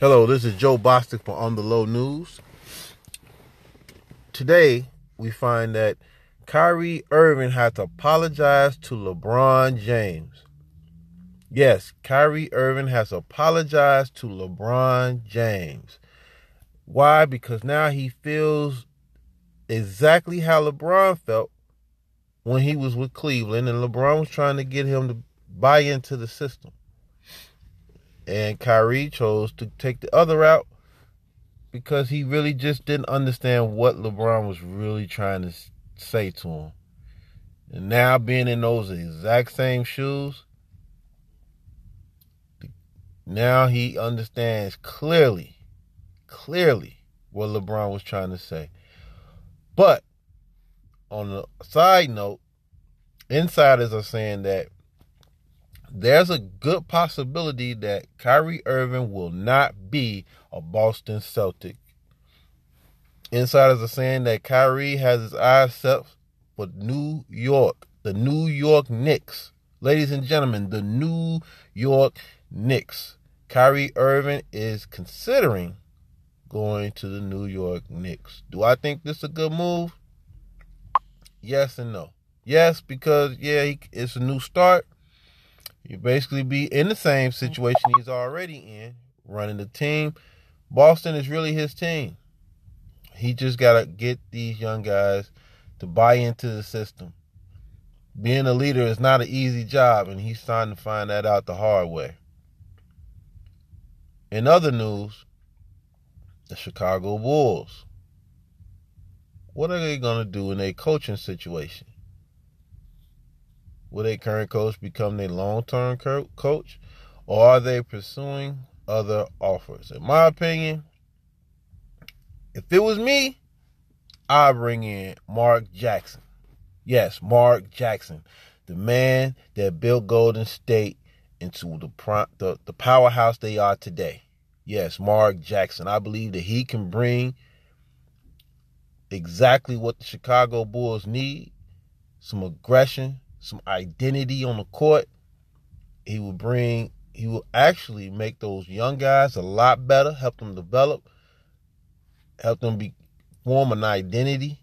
Hello, this is Joe Bostic for On the Low News. Today, we find that Kyrie Irving had to apologize to LeBron James. Yes, Kyrie Irving has apologized to LeBron James. Why? Because now he feels exactly how LeBron felt when he was with Cleveland, and LeBron was trying to get him to buy into the system. And Kyrie chose to take the other route because he really just didn't understand what LeBron was really trying to say to him. And now being in those exact same shoes, now he understands clearly, clearly what LeBron was trying to say. But on the side note, insiders are saying that there's a good possibility that Kyrie Irving will not be a Boston Celtic. Insiders are saying that Kyrie has his eyes set for New York, the New York Knicks. Ladies and gentlemen, the New York Knicks. Kyrie Irving is considering going to the New York Knicks. Do I think this is a good move? Yes and no. Yes, because yeah, it's a new start you basically be in the same situation he's already in, running the team. Boston is really his team. He just got to get these young guys to buy into the system. Being a leader is not an easy job, and he's starting to find that out the hard way. In other news, the Chicago Bulls. What are they going to do in a coaching situation? Will their current coach become their long term coach? Or are they pursuing other offers? In my opinion, if it was me, I'd bring in Mark Jackson. Yes, Mark Jackson, the man that built Golden State into the, the, the powerhouse they are today. Yes, Mark Jackson. I believe that he can bring exactly what the Chicago Bulls need some aggression, some identity on the court. He will bring, he will actually make those young guys a lot better, help them develop, help them be form an identity,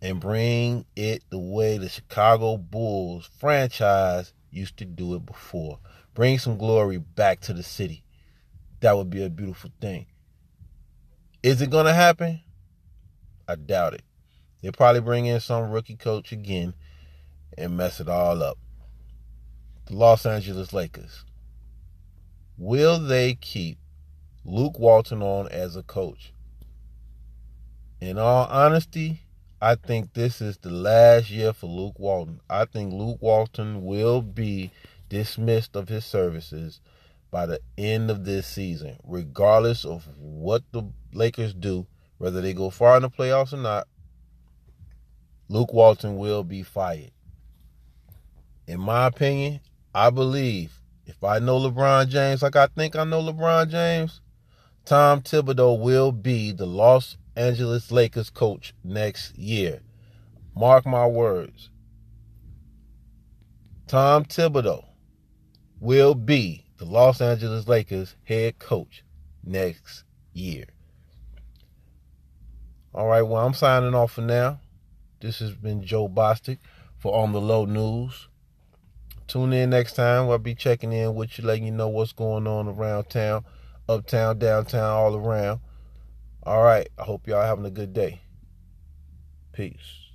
and bring it the way the Chicago Bulls franchise used to do it before. Bring some glory back to the city. That would be a beautiful thing. Is it going to happen? I doubt it. They'll probably bring in some rookie coach again and mess it all up. The Los Angeles Lakers. Will they keep Luke Walton on as a coach? In all honesty, I think this is the last year for Luke Walton. I think Luke Walton will be dismissed of his services by the end of this season, regardless of what the Lakers do, whether they go far in the playoffs or not. Luke Walton will be fired in my opinion, I believe if I know LeBron James like I think I know LeBron James, Tom Thibodeau will be the Los Angeles Lakers coach next year. Mark my words. Tom Thibodeau will be the Los Angeles Lakers head coach next year. All right, well, I'm signing off for now. This has been Joe Bostic for On the Low News. Tune in next time. I'll be checking in with you, letting you know what's going on around town, uptown, downtown, all around. All right. I hope y'all having a good day. Peace.